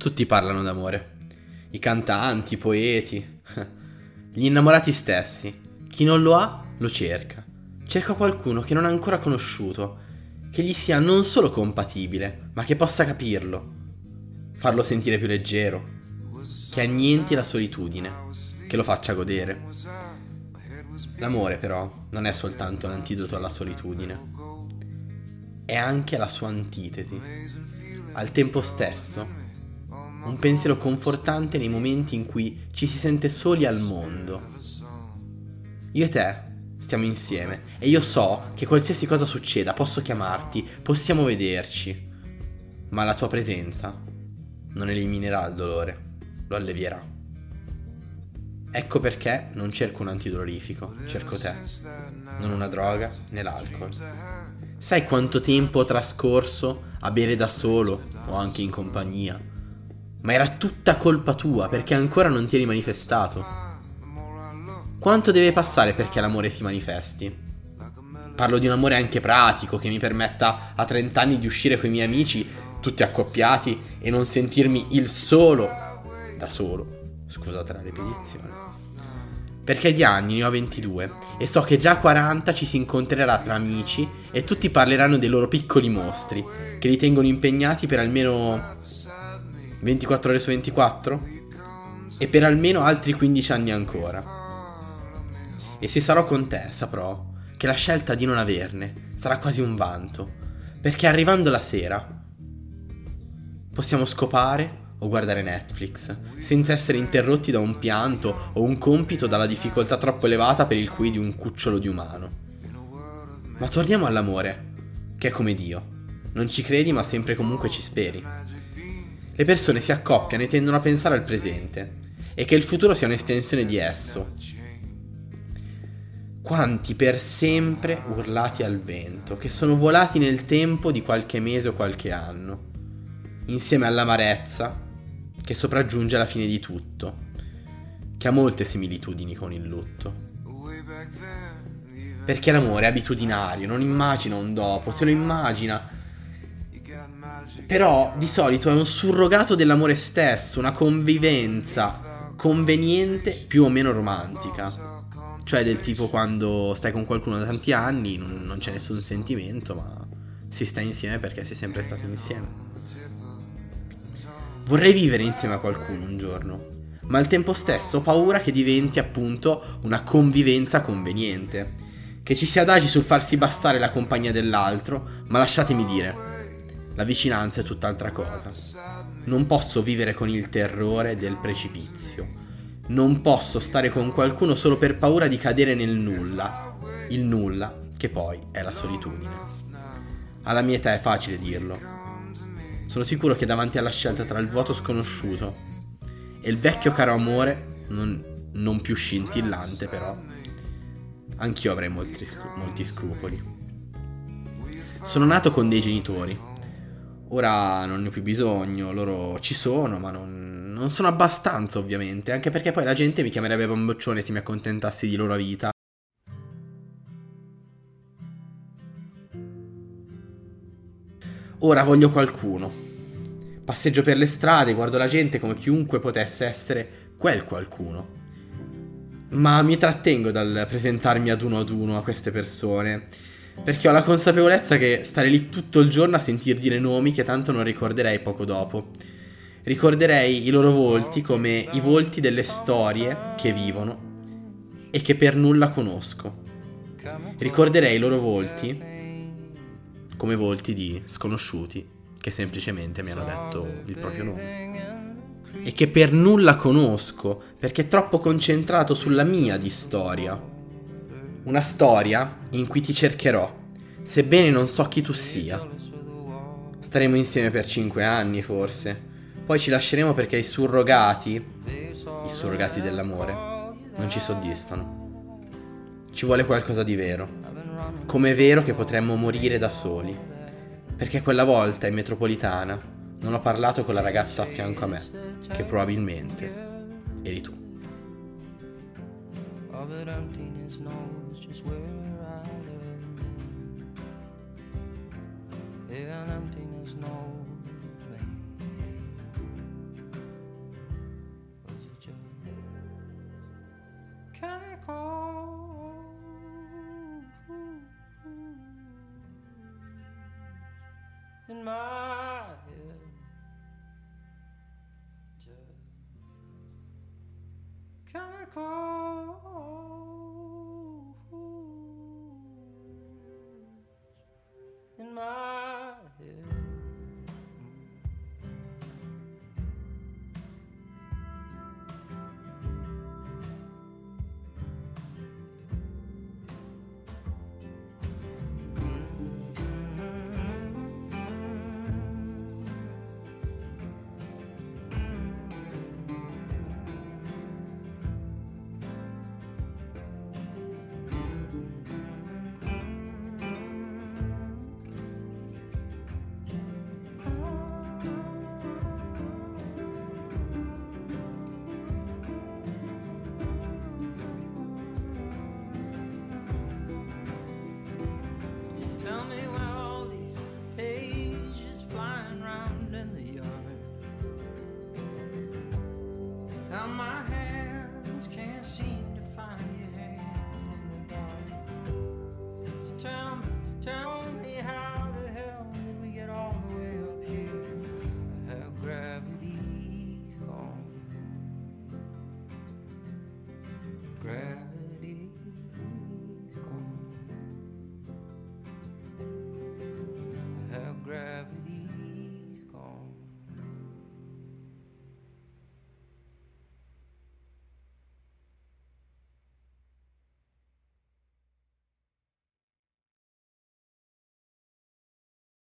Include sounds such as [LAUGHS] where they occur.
Tutti parlano d'amore. I cantanti, i poeti, [LAUGHS] gli innamorati stessi. Chi non lo ha, lo cerca. Cerca qualcuno che non ha ancora conosciuto, che gli sia non solo compatibile, ma che possa capirlo, farlo sentire più leggero, che annienti la solitudine, che lo faccia godere. L'amore però non è soltanto l'antidoto alla solitudine, è anche la sua antitesi. Al tempo stesso un pensiero confortante nei momenti in cui ci si sente soli al mondo. Io e te stiamo insieme e io so che qualsiasi cosa succeda posso chiamarti, possiamo vederci, ma la tua presenza non eliminerà il dolore, lo allevierà. Ecco perché non cerco un antidolorifico, cerco te, non una droga né l'alcol. Sai quanto tempo ho trascorso a bere da solo o anche in compagnia? Ma era tutta colpa tua perché ancora non ti eri manifestato. Quanto deve passare perché l'amore si manifesti? Parlo di un amore anche pratico che mi permetta a 30 anni di uscire con i miei amici, tutti accoppiati, e non sentirmi il solo, da solo, scusate la ripetizione. Perché di anni ne ho 22 e so che già a 40 ci si incontrerà tra amici e tutti parleranno dei loro piccoli mostri, che li tengono impegnati per almeno 24 ore su 24 e per almeno altri 15 anni ancora. E se sarò con te saprò che la scelta di non averne sarà quasi un vanto, perché arrivando la sera possiamo scopare o guardare Netflix, senza essere interrotti da un pianto o un compito dalla difficoltà troppo elevata per il cui di un cucciolo di umano. Ma torniamo all'amore, che è come Dio. Non ci credi ma sempre comunque ci speri. Le persone si accoppiano e tendono a pensare al presente e che il futuro sia un'estensione di esso. Quanti per sempre urlati al vento, che sono volati nel tempo di qualche mese o qualche anno, insieme all'amarezza che sopraggiunge alla fine di tutto, che ha molte similitudini con il lutto. Perché l'amore è abitudinario, non immagina un dopo, se lo immagina però di solito è un surrogato dell'amore stesso, una convivenza conveniente più o meno romantica. Cioè del tipo quando stai con qualcuno da tanti anni, non, non c'è nessun sentimento, ma si sta insieme perché si è sempre stati insieme. Vorrei vivere insieme a qualcuno un giorno, ma al tempo stesso ho paura che diventi appunto una convivenza conveniente. Che ci si adagi sul farsi bastare la compagnia dell'altro, ma lasciatemi dire, la vicinanza è tutt'altra cosa. Non posso vivere con il terrore del precipizio. Non posso stare con qualcuno solo per paura di cadere nel nulla. Il nulla che poi è la solitudine. Alla mia età è facile dirlo. Sono sicuro che davanti alla scelta tra il vuoto sconosciuto e il vecchio caro amore, non, non più scintillante però, anch'io avrei molti, molti scrupoli. Sono nato con dei genitori Ora non ne ho più bisogno, loro ci sono, ma non, non sono abbastanza ovviamente, anche perché poi la gente mi chiamerebbe bamboccione se mi accontentassi di loro vita. Ora voglio qualcuno. Passeggio per le strade, guardo la gente come chiunque potesse essere quel qualcuno. Ma mi trattengo dal presentarmi ad uno ad uno a queste persone perché ho la consapevolezza che stare lì tutto il giorno a sentir dire nomi che tanto non ricorderei poco dopo. Ricorderei i loro volti come i volti delle storie che vivono e che per nulla conosco. Ricorderei i loro volti come volti di sconosciuti che semplicemente mi hanno detto il proprio nome. E che per nulla conosco perché troppo concentrato sulla mia di storia una storia in cui ti cercherò, sebbene non so chi tu sia. Staremo insieme per cinque anni, forse. Poi ci lasceremo perché i surrogati, i surrogati dell'amore, non ci soddisfano. Ci vuole qualcosa di vero. Come è vero che potremmo morire da soli. Perché quella volta in metropolitana non ho parlato con la ragazza a fianco a me, che probabilmente eri tu. but emptiness knows just where I live. Yeah, and emptiness knows. in my head. Just chemicals. my head.